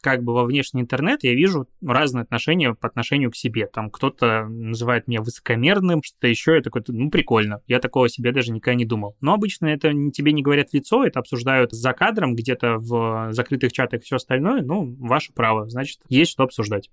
как бы во внешний интернет, я вижу разные отношения по отношению к себе. Там кто-то называет меня высокомерным, что-то еще, я такой, ну, прикольно. Я такого себе даже никогда не думал. Но обычно это тебе не говорят в лицо, это обсуждают за кадром, где-то в закрытых чатах и все остальное. Ну, ваше право, значит, есть что обсуждать.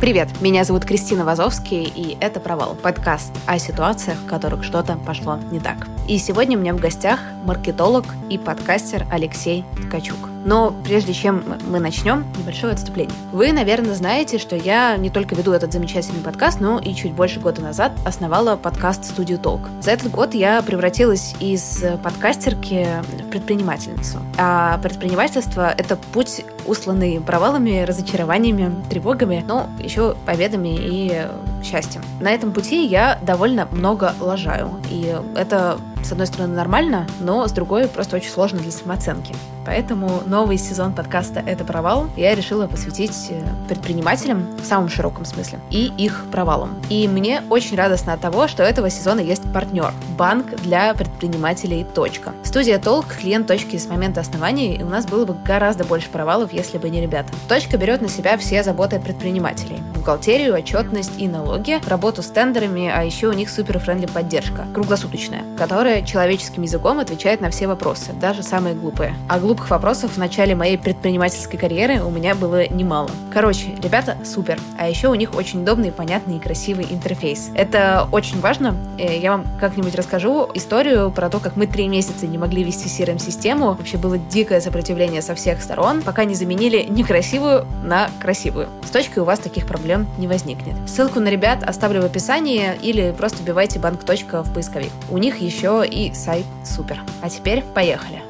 Привет, меня зовут Кристина Вазовский, и это «Провал» — подкаст о ситуациях, в которых что-то пошло не так. И сегодня у меня в гостях маркетолог и подкастер Алексей Ткачук. Но прежде чем мы начнем, небольшое отступление. Вы, наверное, знаете, что я не только веду этот замечательный подкаст, но и чуть больше года назад основала подкаст «Студию Толк». За этот год я превратилась из подкастерки в предпринимательницу. А предпринимательство — это путь, усланный провалами, разочарованиями, тревогами, но еще победами и счастьем. На этом пути я довольно много лажаю. И это с одной стороны, нормально, но с другой просто очень сложно для самооценки. Поэтому новый сезон подкаста «Это провал» я решила посвятить э, предпринимателям в самом широком смысле и их провалам. И мне очень радостно от того, что этого сезона есть партнер – банк для предпринимателей «Точка». Студия «Толк» – клиент «Точки» с момента основания, и у нас было бы гораздо больше провалов, если бы не ребята. «Точка» берет на себя все заботы предпринимателей – бухгалтерию, отчетность и налоги, работу с тендерами, а еще у них супер-френдли поддержка, круглосуточная, которая человеческим языком отвечает на все вопросы, даже самые глупые. А глупых вопросов в начале моей предпринимательской карьеры у меня было немало. Короче, ребята супер. А еще у них очень удобный, понятный и красивый интерфейс. Это очень важно. Э, я вам как-нибудь расскажу историю про то, как мы три месяца не могли вести CRM-систему. Вообще было дикое сопротивление со всех сторон, пока не заменили некрасивую на красивую. С точкой у вас таких проблем не возникнет. Ссылку на ребят оставлю в описании или просто вбивайте банк. в поисковик. У них еще и сайт супер. А теперь поехали.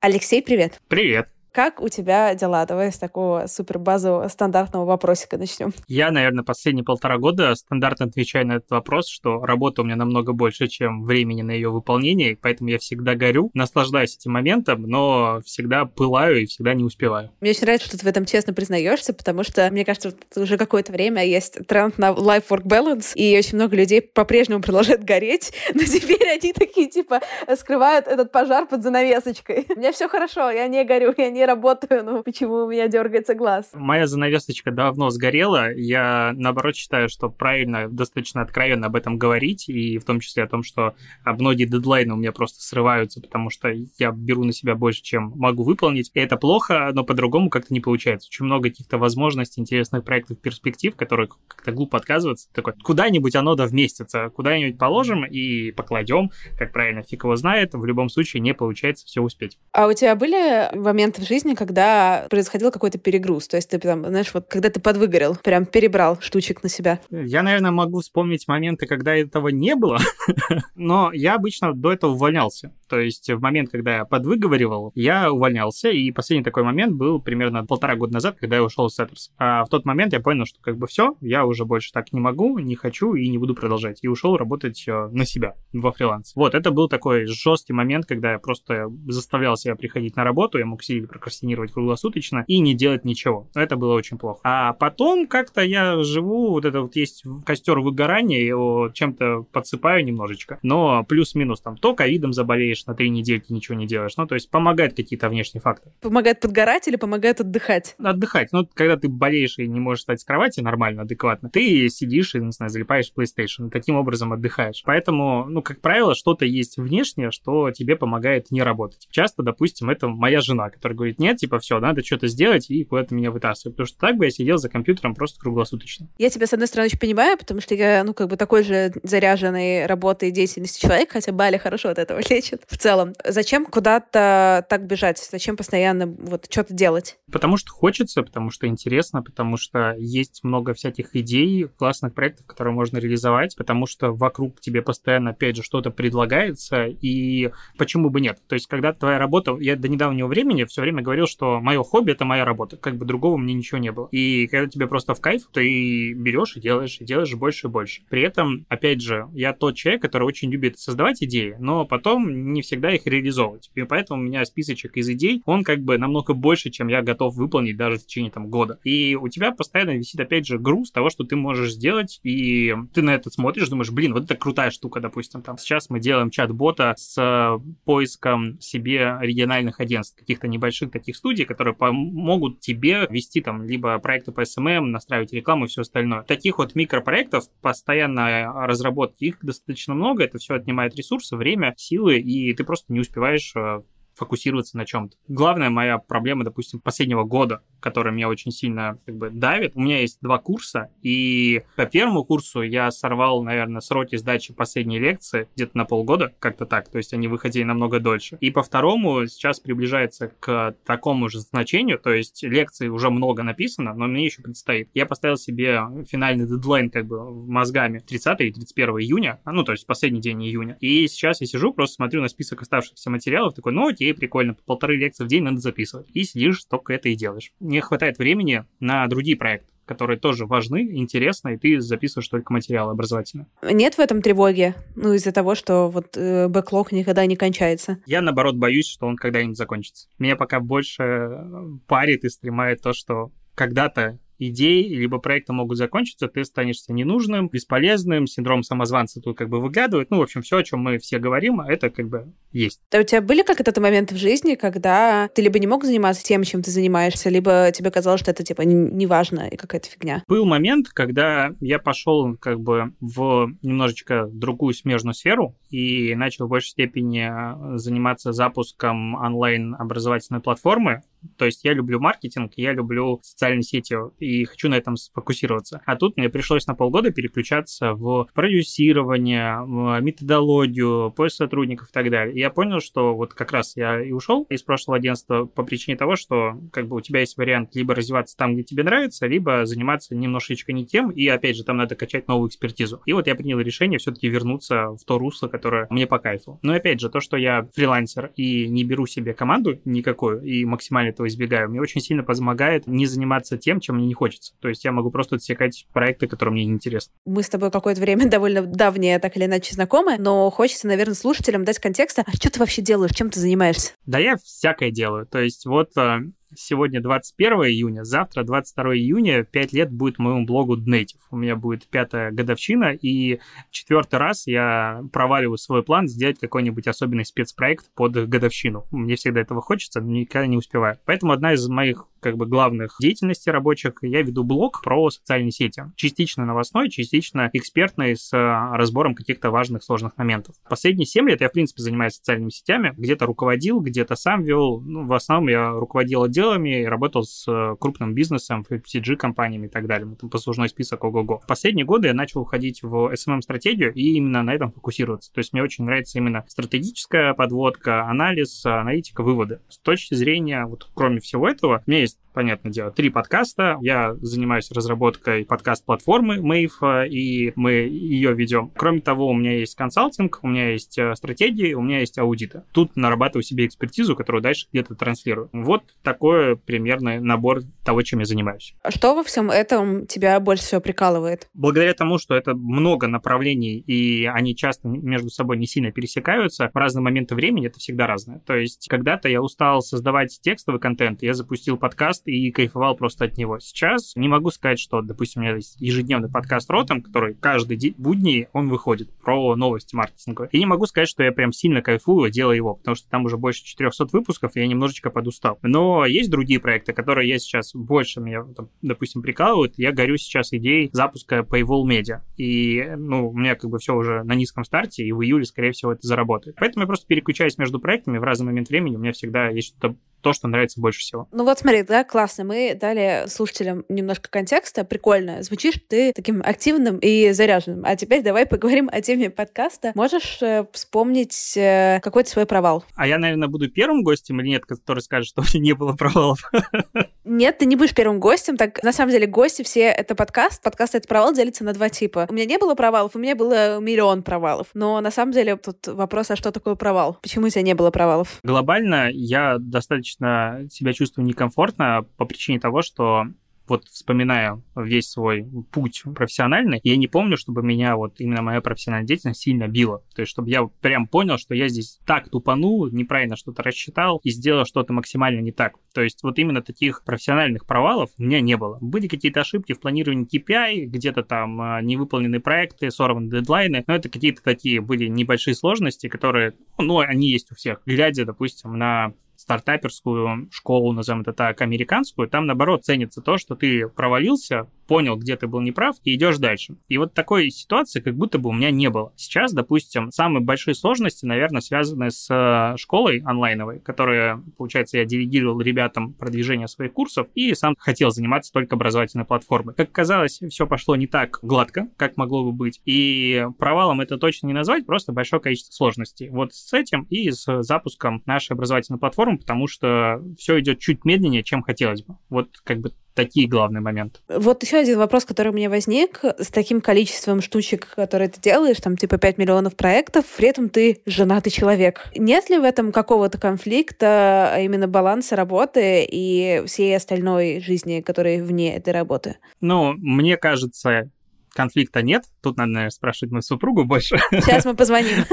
Алексей, привет. Привет. Как у тебя дела? Давай с такого супер базового стандартного вопросика начнем. Я, наверное, последние полтора года стандартно отвечаю на этот вопрос, что работа у меня намного больше, чем времени на ее выполнение, поэтому я всегда горю, наслаждаюсь этим моментом, но всегда пылаю и всегда не успеваю. Мне очень нравится, что ты в этом честно признаешься, потому что, мне кажется, уже какое-то время есть тренд на life-work balance, и очень много людей по-прежнему продолжают гореть, но теперь они такие, типа, скрывают этот пожар под занавесочкой. У меня все хорошо, я не горю, я не работаю, ну почему у меня дергается глаз? Моя занавесочка давно сгорела. Я, наоборот, считаю, что правильно достаточно откровенно об этом говорить, и в том числе о том, что многие дедлайны у меня просто срываются, потому что я беру на себя больше, чем могу выполнить. И это плохо, но по-другому как-то не получается. Очень много каких-то возможностей, интересных проектов, перспектив, которые как-то глупо отказываться. Такой, куда-нибудь оно да вместится, куда-нибудь положим и покладем, как правильно, фиг его знает. В любом случае не получается все успеть. А у тебя были моменты жизни, когда происходил какой-то перегруз? То есть ты там, знаешь, вот когда ты подвыгорел, прям перебрал штучек на себя? Я, наверное, могу вспомнить моменты, когда этого не было, но я обычно до этого увольнялся. То есть в момент, когда я подвыговаривал, я увольнялся, и последний такой момент был примерно полтора года назад, когда я ушел из Setters. А в тот момент я понял, что как бы все, я уже больше так не могу, не хочу и не буду продолжать. И ушел работать э, на себя, во фриланс. Вот, это был такой жесткий момент, когда я просто заставлял себя приходить на работу, я мог сидеть прокрастинировать круглосуточно и не делать ничего. Это было очень плохо. А потом как-то я живу, вот это вот есть костер выгорания, его чем-то подсыпаю немножечко, но плюс-минус там то ковидом заболеешь на три недельки, ничего не делаешь. Ну, то есть помогает какие-то внешние факторы. Помогает подгорать или помогает отдыхать? Отдыхать. Ну, когда ты болеешь и не можешь встать с кровати нормально, адекватно, ты сидишь и, не знаю, залипаешь в PlayStation, и таким образом отдыхаешь. Поэтому, ну, как правило, что-то есть внешнее, что тебе помогает не работать. Часто, допустим, это моя жена, которая говорит, нет, типа, все, надо что-то сделать, и куда-то меня вытаскивает. Потому что так бы я сидел за компьютером просто круглосуточно. Я тебя, с одной стороны, очень понимаю, потому что я, ну, как бы такой же заряженный работой и деятельностью человек, хотя Бали хорошо от этого лечит в целом. Зачем куда-то так бежать? Зачем постоянно вот что-то делать? Потому что хочется, потому что интересно, потому что есть много всяких идей, классных проектов, которые можно реализовать, потому что вокруг тебе постоянно, опять же, что-то предлагается, и почему бы нет? То есть, когда твоя работа... Я до недавнего времени все время говорил, что мое хобби — это моя работа, как бы другого мне ничего не было. И когда тебе просто в кайф, ты берешь и делаешь, и делаешь больше и больше. При этом, опять же, я тот человек, который очень любит создавать идеи, но потом не всегда их реализовывать. И поэтому у меня списочек из идей, он как бы намного больше, чем я готов выполнить даже в течение там года. И у тебя постоянно висит, опять же, груз того, что ты можешь сделать, и ты на это смотришь, думаешь, блин, вот это крутая штука, допустим, там сейчас мы делаем чат-бота с поиском себе региональных агентств, каких-то небольших таких студий, которые помогут тебе вести там либо проекты по SMM, настраивать рекламу и все остальное. Таких вот микропроектов постоянно разработки их достаточно много, это все отнимает ресурсы, время, силы, и ты просто не успеваешь э, фокусироваться на чем-то. Главная моя проблема, допустим, последнего года, которая меня очень сильно как бы давит, у меня есть два курса, и по первому курсу я сорвал, наверное, сроки сдачи последней лекции где-то на полгода, как-то так, то есть они выходили намного дольше. И по второму сейчас приближается к такому же значению, то есть лекций уже много написано, но мне еще предстоит. Я поставил себе финальный дедлайн как бы мозгами 30 и 31 июня, ну, то есть последний день июня. И сейчас я сижу, просто смотрю на список оставшихся материалов, такой, ну, окей, прикольно, по полторы лекции в день надо записывать. И сидишь, только это и делаешь. Не хватает времени на другие проекты которые тоже важны, интересны, и ты записываешь только материалы образовательные. Нет в этом тревоги? Ну, из-за того, что вот э, бэклог никогда не кончается. Я, наоборот, боюсь, что он когда-нибудь закончится. Меня пока больше парит и стремает то, что когда-то идей, либо проекты могут закончиться, ты станешься ненужным, бесполезным, синдром самозванца тут как бы выглядывает. Ну, в общем, все, о чем мы все говорим, это как бы есть. А у тебя были как-то моменты в жизни, когда ты либо не мог заниматься тем, чем ты занимаешься, либо тебе казалось, что это типа неважно и какая-то фигня? Был момент, когда я пошел как бы в немножечко другую смежную сферу и начал в большей степени заниматься запуском онлайн-образовательной платформы, то есть я люблю маркетинг, я люблю социальные сети и хочу на этом сфокусироваться. А тут мне пришлось на полгода переключаться в продюсирование, в методологию, поиск сотрудников и так далее. И я понял, что вот как раз я и ушел из прошлого агентства по причине того, что как бы у тебя есть вариант либо развиваться там, где тебе нравится, либо заниматься немножечко не тем, и опять же там надо качать новую экспертизу. И вот я принял решение все-таки вернуться в то русло, которое мне по кайфу. Но опять же, то, что я фрилансер и не беру себе команду никакую и максимально этого избегаю, мне очень сильно помогает не заниматься тем, чем мне не хочется. То есть я могу просто отсекать проекты, которые мне не интересны. Мы с тобой какое-то время довольно давние, так или иначе, знакомы, но хочется, наверное, слушателям дать контекста. А что ты вообще делаешь? Чем ты занимаешься? Да я всякое делаю. То есть вот а, Сегодня 21 июня, завтра 22 июня, 5 лет будет моему блогу Native. У меня будет пятая годовщина, и четвертый раз я проваливаю свой план сделать какой-нибудь особенный спецпроект под годовщину. Мне всегда этого хочется, но никогда не успеваю. Поэтому одна из моих как бы главных деятельностей рабочих, я веду блог про социальные сети. Частично новостной, частично экспертный с а, разбором каких-то важных, сложных моментов. Последние 7 лет я, в принципе, занимаюсь социальными сетями. Где-то руководил, где-то сам вел. Ну, в основном я руководил отделами и работал с э, крупным бизнесом, FMCG-компаниями и так далее. Там послужной список ого-го. Последние годы я начал уходить в SMM-стратегию и именно на этом фокусироваться. То есть мне очень нравится именно стратегическая подводка, анализ, аналитика, выводы. С точки зрения, вот кроме всего этого, у меня есть понятное дело, три подкаста. Я занимаюсь разработкой подкаст-платформы Mave, и мы ее ведем. Кроме того, у меня есть консалтинг, у меня есть э, стратегии, у меня есть аудиты. Тут нарабатываю себе экспертизу, которую дальше где-то транслирую. Вот такой примерный набор того, чем я занимаюсь. А что во всем этом тебя больше всего прикалывает? Благодаря тому, что это много направлений, и они часто между собой не сильно пересекаются, в разные моменты времени это всегда разное. То есть когда-то я устал создавать текстовый контент, я запустил подкаст и кайфовал просто от него. Сейчас не могу сказать, что, допустим, у меня есть ежедневный подкаст Ротом, который каждый день, будни он выходит про новости маркетинговые. И не могу сказать, что я прям сильно кайфую, делая его, потому что там уже больше 400 выпусков, и я немножечко подустал. Но есть другие проекты, которые я сейчас больше меня, там, допустим, прикалывают. Я горю сейчас идеей запуска Paywall Media. И, ну, у меня как бы все уже на низком старте, и в июле, скорее всего, это заработает. Поэтому я просто переключаюсь между проектами в разный момент времени. У меня всегда есть что-то то, что нравится больше всего. Ну вот смотри, да, классно. Мы дали слушателям немножко контекста. Прикольно. Звучишь ты таким активным и заряженным. А теперь давай поговорим о теме подкаста. Можешь э, вспомнить э, какой-то свой провал? А я, наверное, буду первым гостем или нет, который скажет, что у меня не было провалов? Нет, ты не будешь первым гостем. Так, на самом деле, гости все — это подкаст. Подкаст — это провал делится на два типа. У меня не было провалов, у меня было миллион провалов. Но на самом деле тут вопрос, а что такое провал? Почему у тебя не было провалов? Глобально я достаточно себя чувствую некомфортно по причине того, что вот вспоминая весь свой путь профессиональный, я не помню, чтобы меня вот именно моя профессиональная деятельность сильно била. То есть, чтобы я прям понял, что я здесь так тупанул, неправильно что-то рассчитал и сделал что-то максимально не так. То есть, вот именно таких профессиональных провалов у меня не было. Были какие-то ошибки в планировании KPI, где-то там а, невыполненные проекты, сорваны дедлайны, но это какие-то такие были небольшие сложности, которые, ну, они есть у всех. Глядя, допустим, на стартаперскую школу, назовем это так, американскую, там, наоборот, ценится то, что ты провалился, понял, где ты был неправ, и идешь дальше. И вот такой ситуации как будто бы у меня не было. Сейчас, допустим, самые большие сложности, наверное, связаны с э, школой онлайновой, которая, получается, я делегировал ребятам продвижение своих курсов и сам хотел заниматься только образовательной платформой. Как казалось, все пошло не так гладко, как могло бы быть. И провалом это точно не назвать, просто большое количество сложностей. Вот с этим и с запуском нашей образовательной платформы, потому что все идет чуть медленнее, чем хотелось бы. Вот как бы такие главные моменты. Вот еще один вопрос, который у меня возник. С таким количеством штучек, которые ты делаешь, там типа 5 миллионов проектов, при этом ты женатый человек. Нет ли в этом какого-то конфликта, а именно баланса работы и всей остальной жизни, которая вне этой работы? Ну, мне кажется, конфликта нет. Тут надо, наверное, спрашивать мою супругу больше. Сейчас мы позвоним.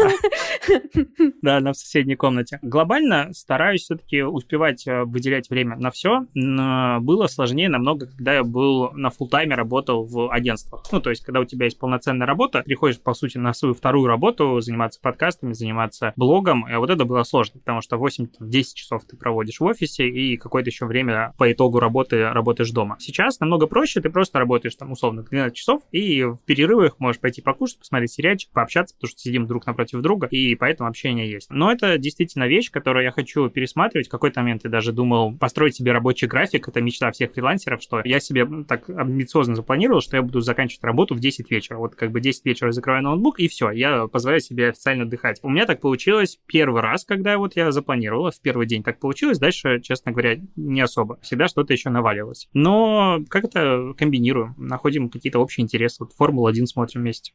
Да, она в соседней комнате. Глобально стараюсь все-таки успевать э, выделять время на все. Было сложнее намного, когда я был на фултайме, работал в агентствах. Ну, то есть, когда у тебя есть полноценная работа, приходишь, по сути, на свою вторую работу, заниматься подкастами, заниматься блогом. И вот это было сложно, потому что 8-10 часов ты проводишь в офисе и какое-то еще время по итогу работы работаешь дома. Сейчас намного проще, ты просто работаешь там условно 12 часов и в перерывах можешь пойти покушать, посмотреть сериальчик, пообщаться, потому что сидим друг напротив друга, и поэтому общение есть. Но это действительно вещь, которую я хочу пересматривать. В какой-то момент я даже думал построить себе рабочий график. Это мечта всех фрилансеров, что я себе так амбициозно запланировал, что я буду заканчивать работу в 10 вечера. Вот как бы 10 вечера закрываю ноутбук, и все, я позволяю себе официально отдыхать. У меня так получилось первый раз, когда вот я запланировал, в первый день так получилось, дальше, честно говоря, не особо. Всегда что-то еще наваливалось. Но как это комбинируем, находим какие-то общие интересы вот Формулу-1 смотрим вместе.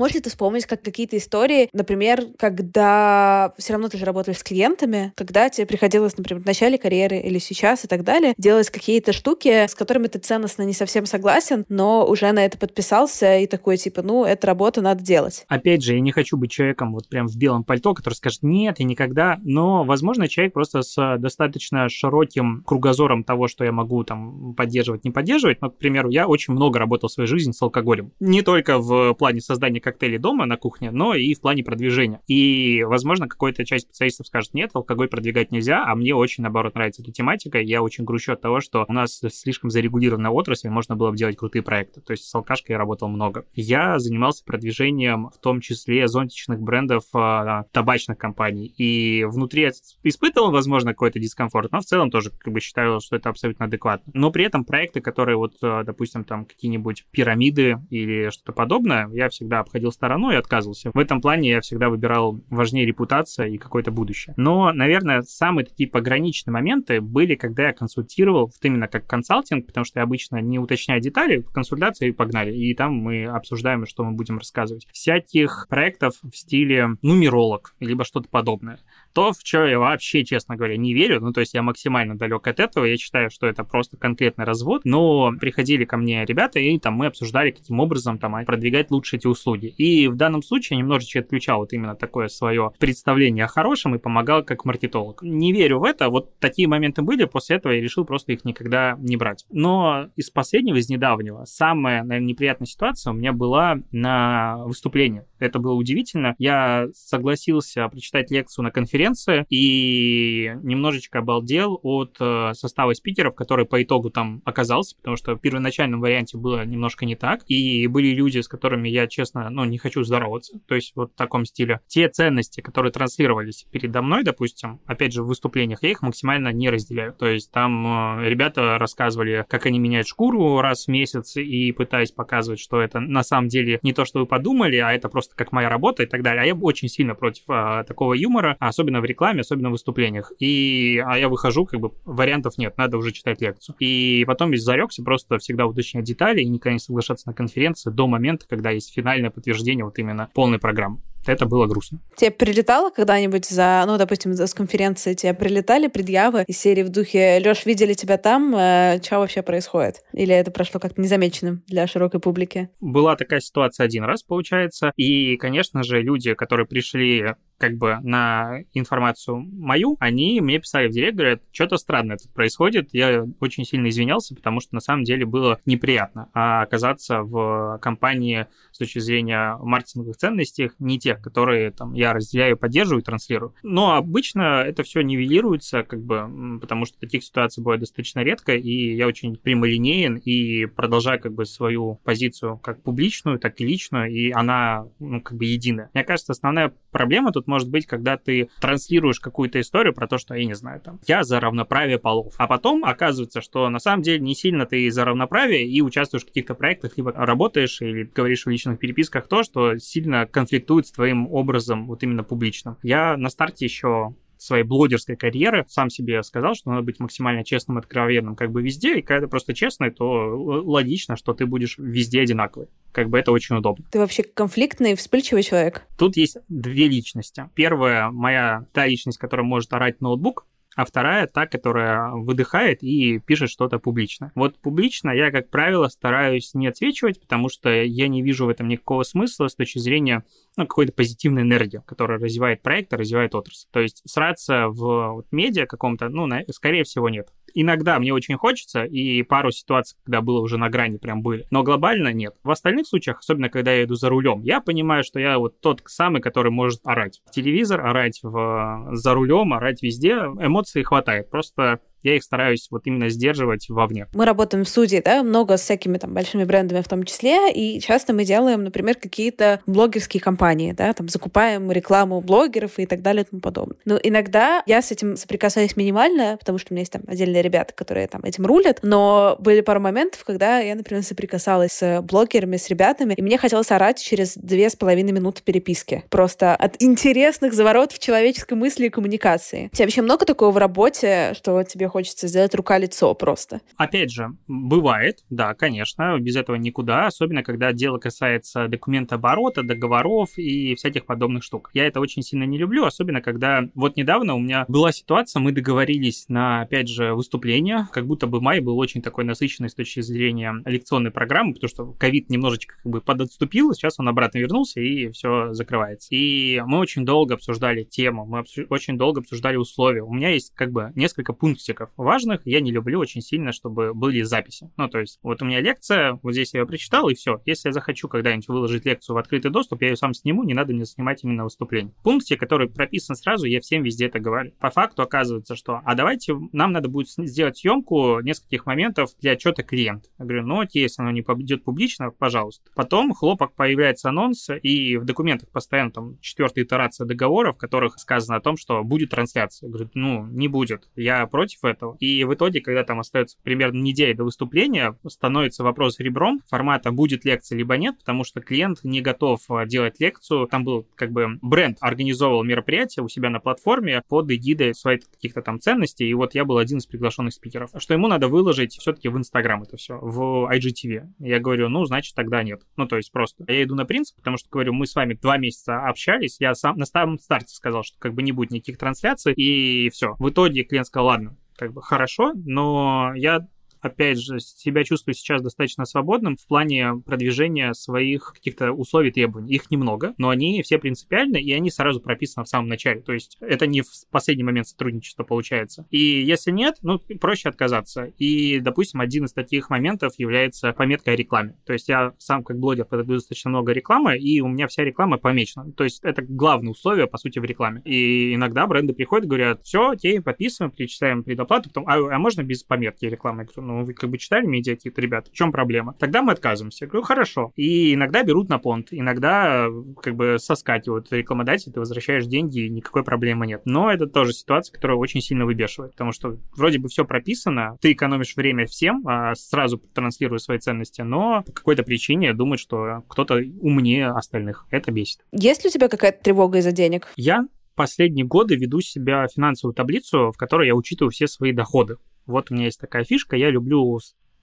Можешь ли ты вспомнить как какие-то истории, например, когда все равно ты же работаешь с клиентами, когда тебе приходилось, например, в начале карьеры или сейчас и так далее, делать какие-то штуки, с которыми ты ценностно не совсем согласен, но уже на это подписался и такой, типа, ну, эта работа надо делать. Опять же, я не хочу быть человеком вот прям в белом пальто, который скажет, нет, я никогда, но, возможно, человек просто с достаточно широким кругозором того, что я могу там поддерживать, не поддерживать. Ну, к примеру, я очень много работал в своей жизни с алкоголем. Не только в плане создания коктейли дома на кухне, но и в плане продвижения. И, возможно, какая-то часть специалистов скажет, нет, алкоголь продвигать нельзя, а мне очень, наоборот, нравится эта тематика. Я очень грущу от того, что у нас слишком зарегулированная отрасль, можно было бы делать крутые проекты. То есть с алкашкой я работал много. Я занимался продвижением в том числе зонтичных брендов э, табачных компаний. И внутри испытывал, возможно, какой-то дискомфорт, но в целом тоже как бы считаю, что это абсолютно адекватно. Но при этом проекты, которые вот, а, допустим, там какие-нибудь пирамиды или что-то подобное, я всегда обходил обходил стороной и отказывался. В этом плане я всегда выбирал важнее репутация и какое-то будущее. Но, наверное, самые такие пограничные моменты были, когда я консультировал, вот именно как консалтинг, потому что я обычно не уточняю детали, консультации и погнали. И там мы обсуждаем, что мы будем рассказывать. Всяких проектов в стиле нумеролог, либо что-то подобное то, в что я вообще, честно говоря, не верю. Ну, то есть я максимально далек от этого. Я считаю, что это просто конкретный развод. Но приходили ко мне ребята, и там мы обсуждали, каким образом там продвигать лучше эти услуги. И в данном случае я немножечко отключал вот именно такое свое представление о хорошем и помогал как маркетолог. Не верю в это. Вот такие моменты были. После этого я решил просто их никогда не брать. Но из последнего, из недавнего, самая, наверное, неприятная ситуация у меня была на выступлении. Это было удивительно. Я согласился прочитать лекцию на конференции конференции и немножечко обалдел от э, состава спикеров, который по итогу там оказался, потому что в первоначальном варианте было немножко не так, и были люди, с которыми я, честно, ну, не хочу здороваться, то есть вот в таком стиле. Те ценности, которые транслировались передо мной, допустим, опять же, в выступлениях, я их максимально не разделяю. То есть там э, ребята рассказывали, как они меняют шкуру раз в месяц и пытаясь показывать, что это на самом деле не то, что вы подумали, а это просто как моя работа и так далее. А я очень сильно против а, такого юмора, особенно особенно в рекламе, особенно в выступлениях. И, а я выхожу, как бы вариантов нет, надо уже читать лекцию. И потом весь зарекся просто всегда уточнять детали и никогда не соглашаться на конференции до момента, когда есть финальное подтверждение вот именно полной программы. Это было грустно. Тебе прилетало когда-нибудь за, ну, допустим, с конференции, тебе прилетали предъявы из серии в духе «Лёш, видели тебя там, э, что вообще происходит?» Или это прошло как-то незамеченным для широкой публики? Была такая ситуация один раз, получается, и, конечно же, люди, которые пришли как бы на информацию мою, они мне писали в директ, говорят, что-то странное тут происходит. Я очень сильно извинялся, потому что на самом деле было неприятно а оказаться в компании с точки зрения маркетинговых ценностей не тех, которые там я разделяю, поддерживаю транслирую. Но обычно это все нивелируется, как бы, потому что таких ситуаций бывает достаточно редко, и я очень прямолинеен и продолжаю как бы свою позицию как публичную, так и личную, и она, ну, как бы единая. Мне кажется, основная проблема тут может быть, когда ты транслируешь какую-то историю про то, что, я не знаю, там, я за равноправие полов. А потом оказывается, что на самом деле не сильно ты за равноправие и участвуешь в каких-то проектах, либо работаешь или говоришь в личных переписках то, что сильно конфликтует с твоим образом вот именно публичным. Я на старте еще своей блогерской карьеры сам себе сказал, что надо быть максимально честным и откровенным как бы везде, и когда ты просто честный, то логично, что ты будешь везде одинаковый. Как бы это очень удобно. Ты вообще конфликтный, вспыльчивый человек? Тут есть две личности. Первая моя та личность, которая может орать ноутбук, а вторая та, которая выдыхает и пишет что-то публично. Вот публично я, как правило, стараюсь не отсвечивать, потому что я не вижу в этом никакого смысла с точки зрения ну, какой-то позитивной энергии, которая развивает проект, развивает отрасль. То есть сраться в вот, медиа каком-то, ну, на, скорее всего, нет. Иногда мне очень хочется, и пару ситуаций, когда было уже на грани, прям были. Но глобально нет. В остальных случаях, особенно когда я иду за рулем, я понимаю, что я вот тот самый, который может орать в телевизор, орать в, за рулем, орать везде. Эмоций хватает. Просто я их стараюсь вот именно сдерживать вовне. Мы работаем в студии, да, много с всякими там большими брендами в том числе, и часто мы делаем, например, какие-то блогерские кампании, да, там закупаем рекламу блогеров и так далее и тому подобное. Но иногда я с этим соприкасаюсь минимально, потому что у меня есть там отдельные ребята, которые там этим рулят, но были пару моментов, когда я, например, соприкасалась с блогерами, с ребятами, и мне хотелось орать через две с половиной минуты переписки. Просто от интересных заворотов человеческой мысли и коммуникации. У тебя вообще много такого в работе, что тебе хочется сделать рука-лицо просто. Опять же, бывает, да, конечно, без этого никуда, особенно когда дело касается документа оборота, договоров и всяких подобных штук. Я это очень сильно не люблю, особенно когда вот недавно у меня была ситуация, мы договорились на, опять же, выступление, как будто бы май был очень такой насыщенный с точки зрения лекционной программы, потому что ковид немножечко как бы подотступил, сейчас он обратно вернулся и все закрывается. И мы очень долго обсуждали тему, мы очень долго обсуждали условия. У меня есть как бы несколько пунктиков пунктиков важных я не люблю очень сильно, чтобы были записи. Ну, то есть, вот у меня лекция, вот здесь я ее прочитал, и все. Если я захочу когда-нибудь выложить лекцию в открытый доступ, я ее сам сниму, не надо мне снимать именно выступление. В пункте, который прописан сразу, я всем везде это говорю. По факту оказывается, что, а давайте, нам надо будет сделать съемку нескольких моментов для отчета клиента. Я говорю, ну окей, если оно не идет публично, пожалуйста. Потом хлопок появляется анонс, и в документах постоянно там четвертая итерация договора, в которых сказано о том, что будет трансляция. Я говорю, ну, не будет. Я против этого. И в итоге, когда там остается примерно неделя до выступления, становится вопрос ребром формата, будет лекция либо нет, потому что клиент не готов а, делать лекцию. Там был как бы бренд организовывал мероприятие у себя на платформе под эгидой своих каких-то там ценностей, и вот я был один из приглашенных спикеров. Что ему надо выложить все-таки в Инстаграм это все, в IGTV. Я говорю, ну, значит, тогда нет. Ну, то есть просто. Я иду на принцип, потому что, говорю, мы с вами два месяца общались, я сам на самом старте сказал, что как бы не будет никаких трансляций, и все. В итоге клиент сказал, ладно, как бы хорошо, но я опять же, себя чувствую сейчас достаточно свободным в плане продвижения своих каких-то условий, требований. Их немного, но они все принципиальны, и они сразу прописаны в самом начале. То есть это не в последний момент сотрудничества получается. И если нет, ну, проще отказаться. И, допустим, один из таких моментов является пометка о рекламе. То есть я сам как блогер подаю достаточно много рекламы, и у меня вся реклама помечена. То есть это главное условие, по сути, в рекламе. И иногда бренды приходят говорят, все, окей, подписываем, перечисляем предоплату, потом, а, а можно без пометки рекламы? Я говорю, ну, вы как бы читали медиа какие-то ребята, в чем проблема? Тогда мы отказываемся. Я говорю, хорошо. И иногда берут на понт, иногда как бы соскакивают рекламодатель, ты возвращаешь деньги, и никакой проблемы нет. Но это тоже ситуация, которая очень сильно выбешивает, потому что вроде бы все прописано, ты экономишь время всем, а сразу транслируя свои ценности, но по какой-то причине думают, что кто-то умнее остальных. Это бесит. Есть ли у тебя какая-то тревога из-за денег? Я последние годы веду себя финансовую таблицу, в которой я учитываю все свои доходы. Вот у меня есть такая фишка, я люблю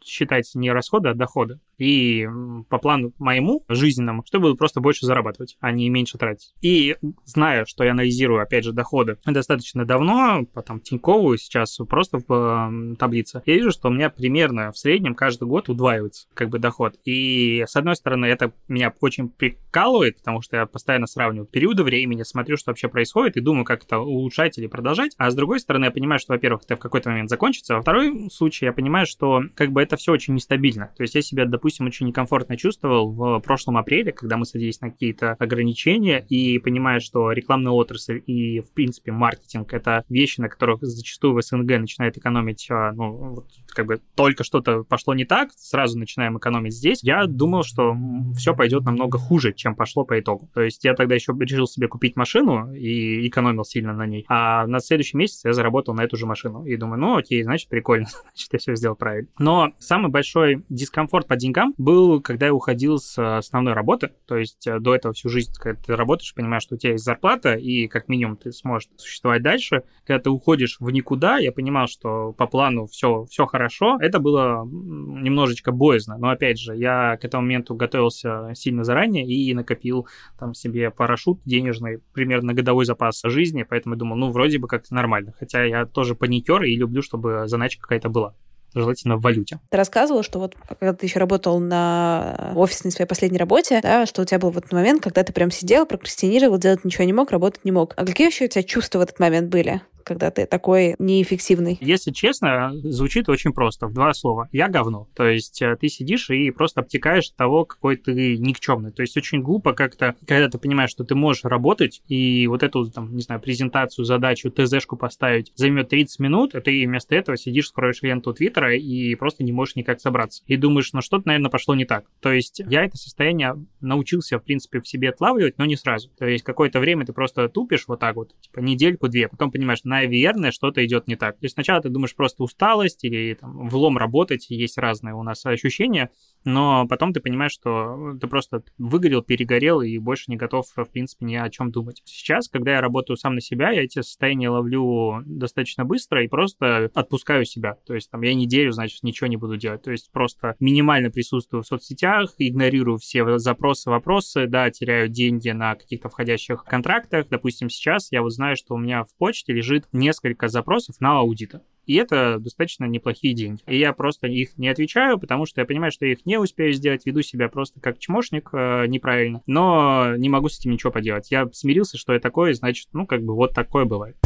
считать не расходы, а доходы и по плану моему жизненному, чтобы просто больше зарабатывать, а не меньше тратить. И зная, что я анализирую, опять же, доходы достаточно давно, потом Тиньковую сейчас просто в таблице, я вижу, что у меня примерно в среднем каждый год удваивается как бы доход. И с одной стороны, это меня очень прикалывает, потому что я постоянно сравниваю периоды времени, смотрю, что вообще происходит, и думаю, как это улучшать или продолжать. А с другой стороны, я понимаю, что, во-первых, это в какой-то момент закончится, а во второй случае я понимаю, что как бы это все очень нестабильно. То есть я себя, допустим, очень некомфортно чувствовал в прошлом апреле, когда мы садились на какие-то ограничения и понимая, что рекламная отрасль и, в принципе, маркетинг — это вещи, на которых зачастую в СНГ начинает экономить, а, ну, вот, как бы только что-то пошло не так, сразу начинаем экономить здесь. Я думал, что все пойдет намного хуже, чем пошло по итогу. То есть я тогда еще решил себе купить машину и экономил сильно на ней. А на следующий месяц я заработал на эту же машину. И думаю, ну окей, значит, прикольно, значит, я все сделал правильно. Но самый большой дискомфорт по деньгам был, когда я уходил с основной работы. То есть э, до этого всю жизнь, когда ты работаешь, понимаешь, что у тебя есть зарплата, и как минимум ты сможешь существовать дальше. Когда ты уходишь в никуда, я понимал, что по плану все, все хорошо. Это было немножечко боязно. Но опять же, я к этому моменту готовился сильно заранее и накопил там себе парашют денежный, примерно годовой запас жизни, поэтому я думал, ну, вроде бы как-то нормально. Хотя я тоже паникер и люблю, чтобы заначка какая-то была желательно в валюте. Ты рассказывал, что вот когда ты еще работал на офисной своей последней работе, да, что у тебя был вот момент, когда ты прям сидел, прокрастинировал, делать ничего не мог, работать не мог. А какие вообще у тебя чувства в этот момент были? когда ты такой неэффективный? Если честно, звучит очень просто, в два слова. Я говно. То есть э, ты сидишь и просто обтекаешь того, какой ты никчемный. То есть очень глупо как-то, когда ты понимаешь, что ты можешь работать, и вот эту, там, не знаю, презентацию, задачу, ТЗшку поставить займет 30 минут, а ты вместо этого сидишь, скроешь ленту Твиттера и просто не можешь никак собраться. И думаешь, ну что-то, наверное, пошло не так. То есть я это состояние научился, в принципе, в себе отлавливать, но не сразу. То есть какое-то время ты просто тупишь вот так вот, типа недельку-две, потом понимаешь, наверное, что-то идет не так. То есть сначала ты думаешь просто усталость или там, влом работать, есть разные у нас ощущения, но потом ты понимаешь, что ты просто выгорел, перегорел и больше не готов, в принципе, ни о чем думать. Сейчас, когда я работаю сам на себя, я эти состояния ловлю достаточно быстро и просто отпускаю себя. То есть там я неделю, значит, ничего не буду делать. То есть просто минимально присутствую в соцсетях, игнорирую все запросы, вопросы, да, теряю деньги на каких-то входящих контрактах. Допустим, сейчас я вот знаю, что у меня в почте лежит несколько запросов на аудита. И это достаточно неплохие деньги. И я просто их не отвечаю, потому что я понимаю, что я их не успею сделать, веду себя просто как чмошник э, неправильно, но не могу с этим ничего поделать. Я смирился, что я такое, значит, ну, как бы вот такое бывает.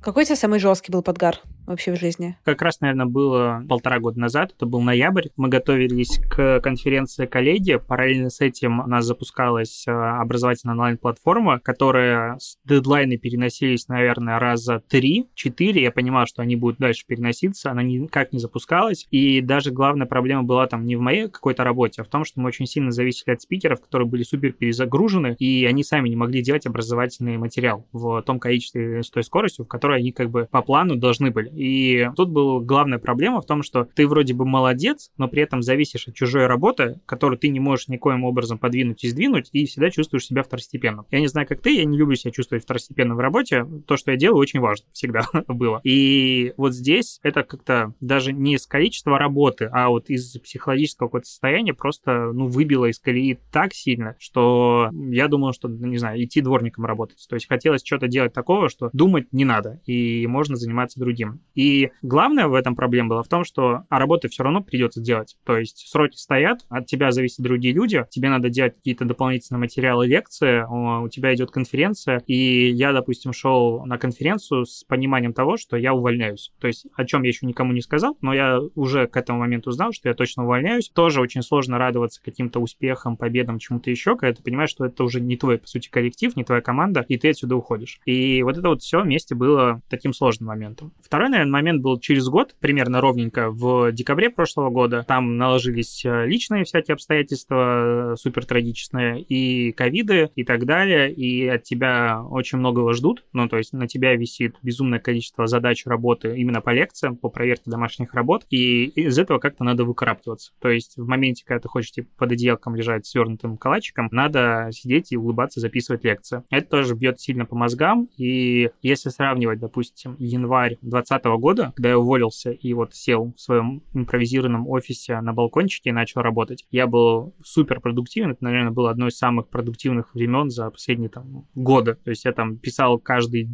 Какой у тебя самый жесткий был подгар? Вообще в жизни? Как раз, наверное, было полтора года назад, это был ноябрь. Мы готовились к конференции коллеги. Параллельно с этим у нас запускалась э, образовательная онлайн-платформа, которая с дедлайны переносились, наверное, раза три, четыре. Я понимал, что они будут дальше переноситься. Она никак не запускалась. И даже главная проблема была там не в моей какой-то работе, а в том, что мы очень сильно зависели от спикеров, которые были супер перезагружены, и они сами не могли делать образовательный материал в том количестве, с той скоростью, в которой они как бы по плану должны были. И тут была главная проблема в том, что ты вроде бы молодец, но при этом зависишь от чужой работы, которую ты не можешь никоим образом подвинуть и сдвинуть, и всегда чувствуешь себя второстепенным. Я не знаю, как ты, я не люблю себя чувствовать второстепенным в работе. То, что я делаю, очень важно всегда было. И вот здесь это как-то даже не из количества работы, а вот из психологического какого-то состояния просто, ну, выбило из колеи так сильно, что я думал, что, не знаю, идти дворником работать. То есть хотелось что-то делать такого, что думать не надо, и можно заниматься другим. И главное в этом проблема была в том, что а работы все равно придется делать. То есть сроки стоят, от тебя зависят другие люди, тебе надо делать какие-то дополнительные материалы, лекции, у тебя идет конференция, и я, допустим, шел на конференцию с пониманием того, что я увольняюсь. То есть о чем я еще никому не сказал, но я уже к этому моменту знал, что я точно увольняюсь. Тоже очень сложно радоваться каким-то успехам, победам, чему-то еще, когда ты понимаешь, что это уже не твой, по сути, коллектив, не твоя команда, и ты отсюда уходишь. И вот это вот все вместе было таким сложным моментом. Второй, наверное, момент был через год, примерно ровненько, в декабре прошлого года. Там наложились э, личные всякие обстоятельства, э, супер трагичные, и ковиды, и так далее, и от тебя очень многого ждут, ну, то есть на тебя висит безумное количество задач работы именно по лекциям, по проверке домашних работ, и из этого как-то надо выкарабкиваться. То есть в моменте, когда ты хочешь типа, под одеялком лежать свернутым калачиком, надо сидеть и улыбаться, записывать лекции. Это тоже бьет сильно по мозгам, и если сравнивать, допустим, январь 2020 года, когда я уволился и вот сел в своем импровизированном офисе на балкончике и начал работать, я был супер продуктивен. Это, наверное, было одно из самых продуктивных времен за последние там годы. То есть я там писал каждый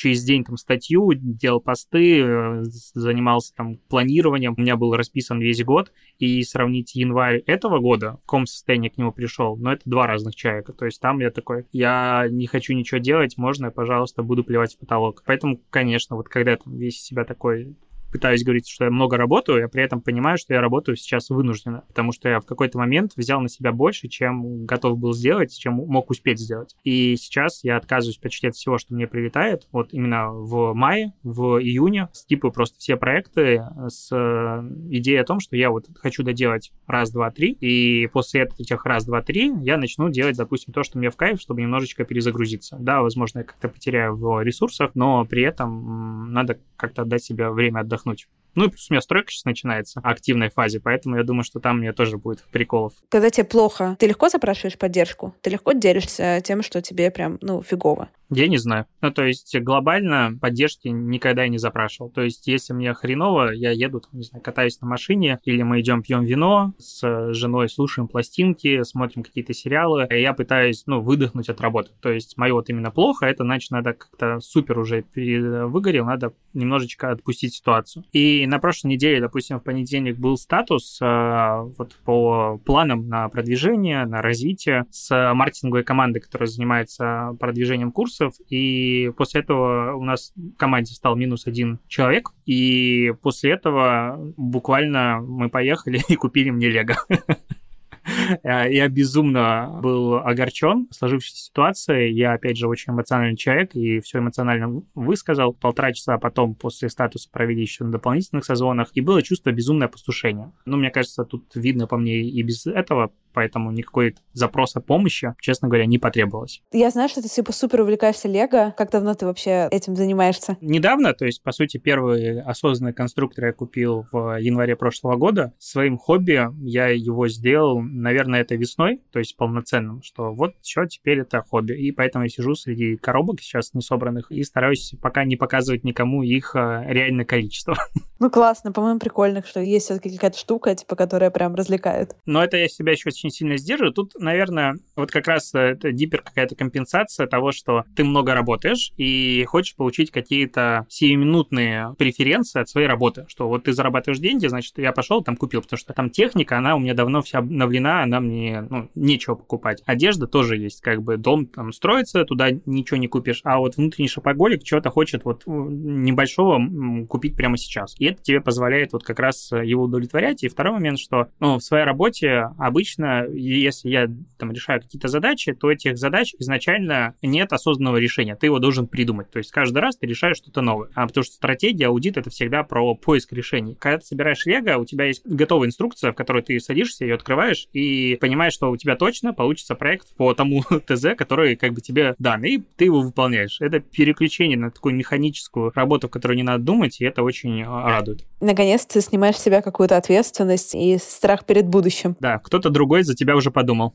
через день там статью, делал посты, э, занимался там планированием. У меня был расписан весь год, и сравнить январь этого года, в каком состоянии к нему пришел, но ну, это два разных человека. То есть там я такой, я не хочу ничего делать, можно я, пожалуйста, буду плевать в потолок. Поэтому, конечно, вот когда там весь себя такой пытаюсь говорить, что я много работаю, я при этом понимаю, что я работаю сейчас вынужденно, потому что я в какой-то момент взял на себя больше, чем готов был сделать, чем мог успеть сделать. И сейчас я отказываюсь почти от всего, что мне прилетает. Вот именно в мае, в июне скипаю просто все проекты с э, идеей о том, что я вот хочу доделать раз, два, три, и после этих раз, два, три я начну делать, допустим, то, что мне в кайф, чтобы немножечко перезагрузиться. Да, возможно, я как-то потеряю в ресурсах, но при этом надо как-то отдать себе время отдохнуть отдохнуть. Ну и плюс у меня стройка сейчас начинается, активной фазе, поэтому я думаю, что там мне тоже будет приколов. Когда тебе плохо, ты легко запрашиваешь поддержку? Ты легко делишься тем, что тебе прям, ну, фигово? Я не знаю. Ну, то есть глобально поддержки никогда не запрашивал. То есть если мне хреново, я еду, там, не знаю, катаюсь на машине, или мы идем пьем вино с женой, слушаем пластинки, смотрим какие-то сериалы, и я пытаюсь, ну, выдохнуть от работы. То есть мое вот именно плохо, это значит, надо как-то супер уже выгорел, надо немножечко отпустить ситуацию. И на прошлой неделе, допустим, в понедельник был статус э, вот по планам на продвижение, на развитие с маркетинговой командой, которая занимается продвижением курса, ресурсов, и после этого у нас в команде стал минус один человек, и после этого буквально мы поехали и купили мне Лего. Я безумно был огорчен сложившейся ситуацией. Я, опять же, очень эмоциональный человек и все эмоционально высказал. Полтора часа потом после статуса провели еще на дополнительных созвонах, и было чувство безумное опустошения. Ну, мне кажется, тут видно по мне и без этого, поэтому никакой запрос о помощи, честно говоря, не потребовалось. Я знаю, что ты типа супер увлекаешься Лего. Как давно ты вообще этим занимаешься? Недавно, то есть, по сути, первый осознанный конструктор я купил в январе прошлого года. Своим хобби я его сделал, наверное, это весной, то есть полноценным, что вот все, теперь это хобби. И поэтому я сижу среди коробок сейчас не собранных и стараюсь пока не показывать никому их а, реальное количество. Ну, классно, по-моему, прикольно, что есть все-таки какая-то штука, типа, которая прям развлекает. Но это я себя еще очень сильно сдерживает. Тут, наверное, вот как раз это дипер какая-то компенсация того, что ты много работаешь и хочешь получить какие-то сиюминутные преференции от своей работы. Что вот ты зарабатываешь деньги, значит, я пошел там купил, потому что там техника, она у меня давно вся обновлена, она мне, ну, нечего покупать. Одежда тоже есть, как бы дом там строится, туда ничего не купишь, а вот внутренний шопоголик чего-то хочет вот небольшого купить прямо сейчас. И это тебе позволяет вот как раз его удовлетворять. И второй момент, что ну, в своей работе обычно, если я там решаю какие-то задачи, то этих задач изначально нет осознанного решения. Ты его должен придумать. То есть каждый раз ты решаешь что-то новое. А потому что стратегия, аудит — это всегда про поиск решений. Когда ты собираешь лего, у тебя есть готовая инструкция, в которой ты садишься, ее открываешь и понимаешь, что у тебя точно получится проект по тому ТЗ, который как бы тебе дан, и ты его выполняешь. Это переключение на такую механическую работу, в которой не надо думать, и это очень а, радует. Наконец ты снимаешь с себя какую-то ответственность и страх перед будущим. Да, кто-то другой за тебя уже подумал.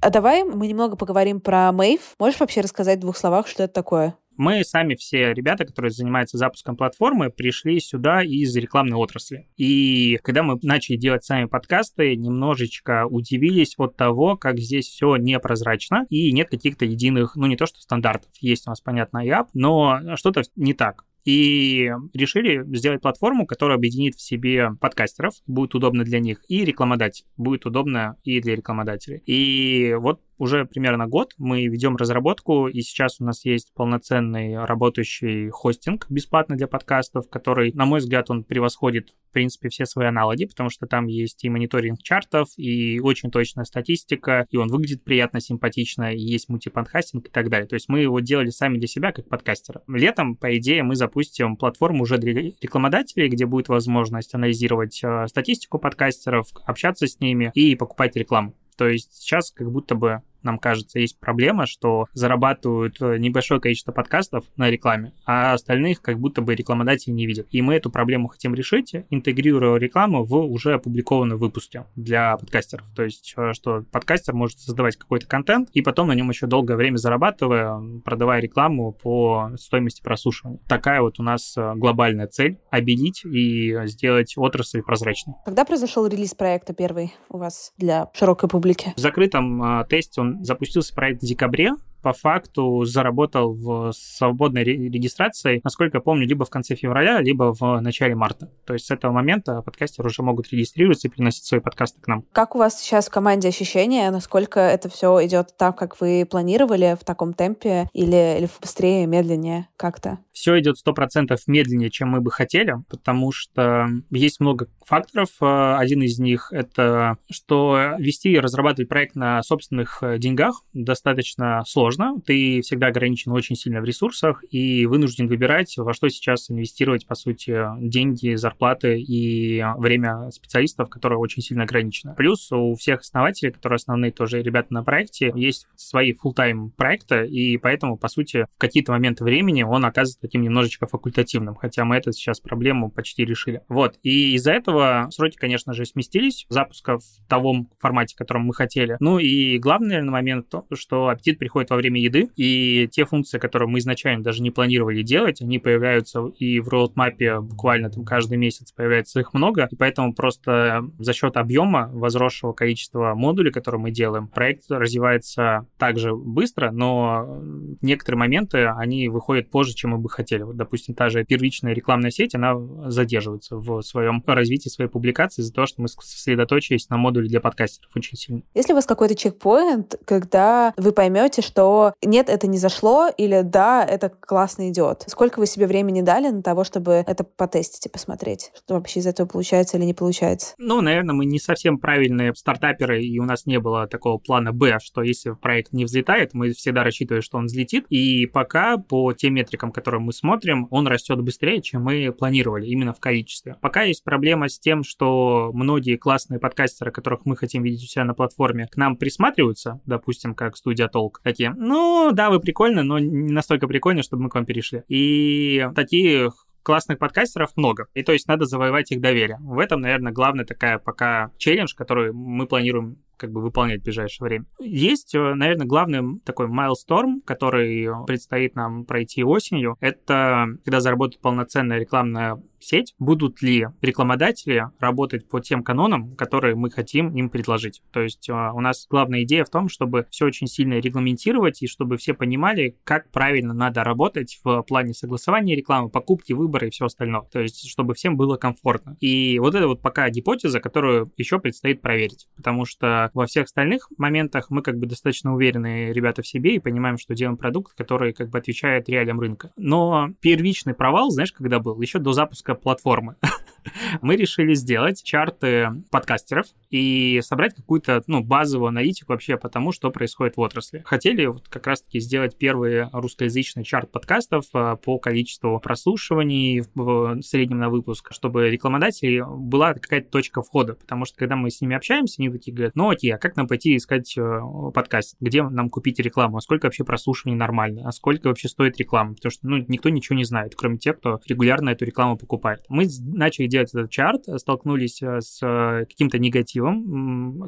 А давай мы немного поговорим про Мэйв. Можешь вообще рассказать в двух словах, что это такое? Мы сами все ребята, которые занимаются запуском платформы, пришли сюда из рекламной отрасли. И когда мы начали делать сами подкасты, немножечко удивились от того, как здесь все непрозрачно и нет каких-то единых, ну не то что стандартов, есть у нас, понятно, IAP, но что-то не так и решили сделать платформу, которая объединит в себе подкастеров, будет удобно для них, и рекламодателей, будет удобно и для рекламодателей. И вот уже примерно год мы ведем разработку, и сейчас у нас есть полноценный работающий хостинг бесплатно для подкастов, который, на мой взгляд, он превосходит, в принципе, все свои аналоги, потому что там есть и мониторинг чартов, и очень точная статистика, и он выглядит приятно, симпатично, и есть мультиподкастинг и так далее. То есть мы его делали сами для себя, как подкастера. Летом, по идее, мы запустим платформу уже для рекламодателей, где будет возможность анализировать э, статистику подкастеров, общаться с ними и покупать рекламу. То есть сейчас как будто бы нам кажется, есть проблема, что зарабатывают э, небольшое количество подкастов на рекламе, а остальных как будто бы рекламодатели не видят. И мы эту проблему хотим решить, интегрируя рекламу в уже опубликованные выпуски для подкастеров. То есть, э, что подкастер может создавать какой-то контент и потом на нем еще долгое время зарабатывая, продавая рекламу по стоимости прослушивания. Такая вот у нас э, глобальная цель — обелить и сделать отрасль прозрачной. Когда произошел релиз проекта первый у вас для широкой публики? В закрытом тесте он запустился проект в декабре, по факту заработал в свободной регистрации, насколько я помню, либо в конце февраля, либо в начале марта. То есть с этого момента подкастеры уже могут регистрироваться и приносить свои подкасты к нам. Как у вас сейчас в команде ощущения, насколько это все идет так, как вы планировали, в таком темпе, или, или быстрее, медленнее как-то? Все идет сто процентов медленнее, чем мы бы хотели, потому что есть много факторов. Один из них — это что вести и разрабатывать проект на собственных деньгах достаточно сложно сложно, ты всегда ограничен очень сильно в ресурсах и вынужден выбирать, во что сейчас инвестировать, по сути, деньги, зарплаты и время специалистов, которые очень сильно ограничено. Плюс у всех основателей, которые основные тоже ребята на проекте, есть свои full-time проекты, и поэтому, по сути, в какие-то моменты времени он оказывается таким немножечко факультативным, хотя мы эту сейчас проблему почти решили. Вот, и из-за этого сроки, конечно же, сместились запуска в том формате, в котором мы хотели. Ну и главный, наверное, момент, то, что аппетит приходит во время еды, и те функции, которые мы изначально даже не планировали делать, они появляются и в роудмапе буквально там каждый месяц появляется их много, и поэтому просто за счет объема возросшего количества модулей, которые мы делаем, проект развивается также быстро, но некоторые моменты, они выходят позже, чем мы бы хотели. Вот, допустим, та же первичная рекламная сеть, она задерживается в своем развитии своей публикации из-за того, что мы сосредоточились на модуле для подкастеров очень сильно. Если у вас какой-то чекпоинт, когда вы поймете, что нет, это не зашло, или да, это классно идет. Сколько вы себе времени дали на того, чтобы это потестить и посмотреть, что вообще из этого получается или не получается? Ну, наверное, мы не совсем правильные стартаперы, и у нас не было такого плана Б, что если проект не взлетает, мы всегда рассчитываем, что он взлетит. И пока по тем метрикам, которые мы смотрим, он растет быстрее, чем мы планировали, именно в количестве. Пока есть проблема с тем, что многие классные подкастеры, которых мы хотим видеть у себя на платформе, к нам присматриваются, допустим, как студия Толк, такие, ну, да, вы прикольны, но не настолько прикольны, чтобы мы к вам перешли. И таких классных подкастеров много. И то есть надо завоевать их доверие. В этом, наверное, главная такая пока челлендж, который мы планируем как бы выполнять в ближайшее время. Есть, э, наверное, главный такой milestone, который предстоит нам пройти осенью. Это когда заработает полноценная рекламная сеть, будут ли рекламодатели работать по тем канонам, которые мы хотим им предложить. То есть а, у нас главная идея в том, чтобы все очень сильно регламентировать и чтобы все понимали, как правильно надо работать в плане согласования рекламы, покупки, выбора и все остальное. То есть чтобы всем было комфортно. И вот это вот пока гипотеза, которую еще предстоит проверить. Потому что во всех остальных моментах мы как бы достаточно уверенные ребята в себе и понимаем, что делаем продукт, который как бы отвечает реалиям рынка. Но первичный провал, знаешь, когда был? Еще до запуска запуска платформы. мы решили сделать чарты подкастеров и собрать какую-то ну, базовую аналитику вообще по тому, что происходит в отрасли. Хотели вот как раз-таки сделать первый русскоязычный чарт подкастов а, по количеству прослушиваний в среднем на выпуск, чтобы рекламодателей была какая-то точка входа, потому что когда мы с ними общаемся, они такие говорят, ну окей, а как нам пойти искать э, подкаст? Где нам купить рекламу? А сколько вообще прослушиваний нормально? А сколько вообще стоит реклама? Потому что ну, никто ничего не знает, кроме тех, кто регулярно эту рекламу покупает. Мы начали делать этот чарт, столкнулись э, с э, каким-то негативом.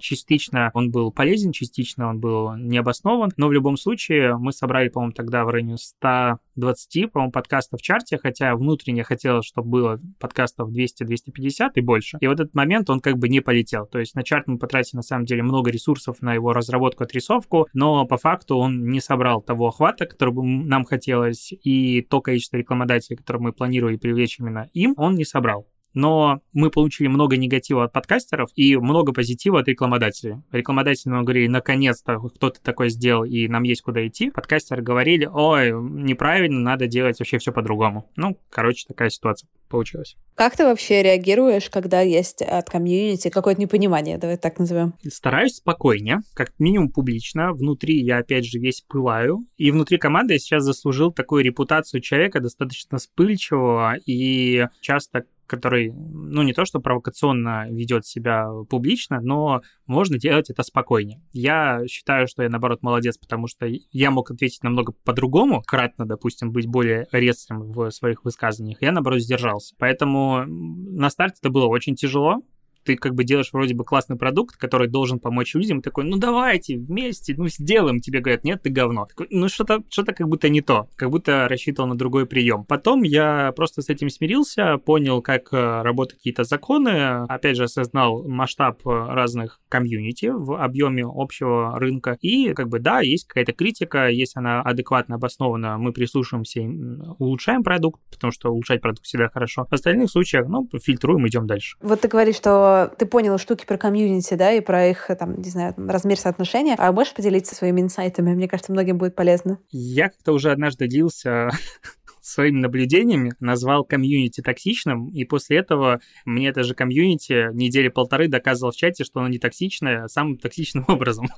Частично он был полезен, частично он был необоснован, но в любом случае мы собрали, по-моему, тогда в районе 120, по-моему, подкастов в чарте, хотя внутренне хотелось, чтобы было подкастов 200-250 и больше. И в этот момент он как бы не полетел. То есть на чарт мы потратили, на самом деле, много ресурсов на его разработку, отрисовку, но по факту он не собрал того охвата, который нам хотелось, и то количество рекламодателей, которое мы планировали привлечь именно им, он не собрал но мы получили много негатива от подкастеров и много позитива от рекламодателей. Рекламодатели нам говорили, наконец-то кто-то такое сделал, и нам есть куда идти. Подкастеры говорили, ой, неправильно, надо делать вообще все по-другому. Ну, короче, такая ситуация получилась. Как ты вообще реагируешь, когда есть от комьюнити какое-то непонимание, давай так назовем? Стараюсь спокойнее, как минимум публично. Внутри я, опять же, весь пылаю. И внутри команды я сейчас заслужил такую репутацию человека достаточно вспыльчивого и часто который, ну, не то что провокационно ведет себя публично, но можно делать это спокойнее. Я считаю, что я, наоборот, молодец, потому что я мог ответить намного по-другому, кратно, допустим, быть более резким в своих высказываниях. Я, наоборот, сдержался. Поэтому на старте это было очень тяжело, ты как бы делаешь вроде бы классный продукт, который должен помочь людям, такой, ну давайте вместе, ну сделаем. Тебе говорят, нет, ты говно. Такой, ну что-то что как будто не то, как будто рассчитывал на другой прием. Потом я просто с этим смирился, понял, как э, работают какие-то законы, опять же осознал масштаб э, разных комьюнити в объеме общего рынка. И как бы да, есть какая-то критика, если она адекватно обоснована, мы прислушиваемся улучшаем продукт, потому что улучшать продукт всегда хорошо. В остальных случаях, ну, фильтруем, идем дальше. Вот ты говоришь, что ты понял штуки про комьюнити, да, и про их, там, не знаю, размер соотношения. А можешь поделиться своими инсайтами? Мне кажется, многим будет полезно. Я как-то уже однажды делился своими наблюдениями, назвал комьюнити токсичным, и после этого мне это же комьюнити недели полторы доказывал в чате, что оно не токсичное самым токсичным образом.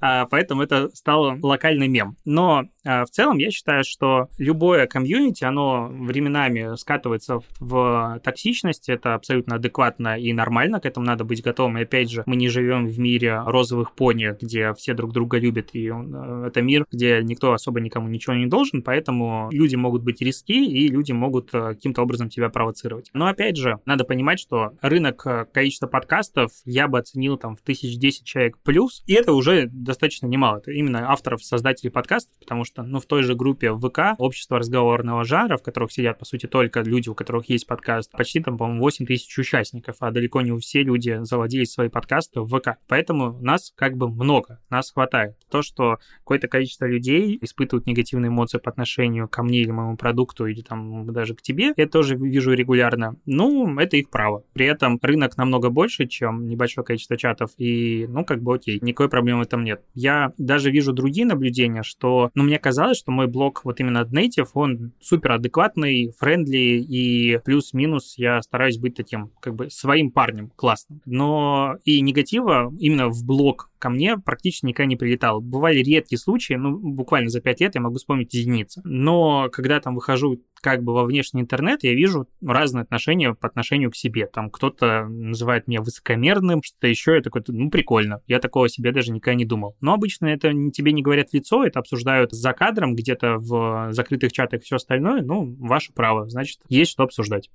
а, поэтому это стало локальный мем. Но а, в целом я считаю, что любое комьюнити, оно временами скатывается в токсичность, это абсолютно адекватно и нормально, к этому надо быть готовым. И опять же, мы не живем в мире розовых пони, где все друг друга любят, и э, это мир, где никто особо никому ничего не должен, поэтому люди могут быть риски, и люди могут э, каким-то образом тебя провоцировать. Но опять же, надо понимать, что рынок э, количества подкастов я бы оценил там в тысяч десять человек плюс, и это уже достаточно немало. Это именно авторов, создателей подкастов, потому что, ну, в той же группе ВК, общество разговорного жанра, в которых сидят, по сути, только люди, у которых есть подкаст, почти там, по-моему, 8 тысяч участников, а далеко не все люди заводили свои подкасты в ВК. Поэтому нас как бы много, нас хватает. То, что какое-то количество людей испытывают негативные эмоции по отношению ко мне или моему продукту или там даже к тебе, я тоже вижу регулярно. Ну, это их право. При этом рынок намного больше, чем небольшое количество чатов, и, ну, как бы окей, никакой проблемы этом нет. Я даже вижу другие наблюдения, что, ну, мне казалось, что мой блог вот именно Dnative, он супер адекватный, friendly, и плюс-минус я стараюсь быть таким, как бы, своим парнем классным. Но и негатива именно в блог ко мне практически никогда не прилетал. Бывали редкие случаи, ну, буквально за пять лет я могу вспомнить единицы. Но когда там выхожу как бы во внешний интернет, я вижу разные отношения по отношению к себе. Там кто-то называет меня высокомерным, что-то еще, я такой, ну, прикольно. Я такого себе даже никогда не думал. Но обычно это тебе не говорят в лицо, это обсуждают за кадром, где-то в закрытых чатах и все остальное. Ну, ваше право, значит, есть что обсуждать.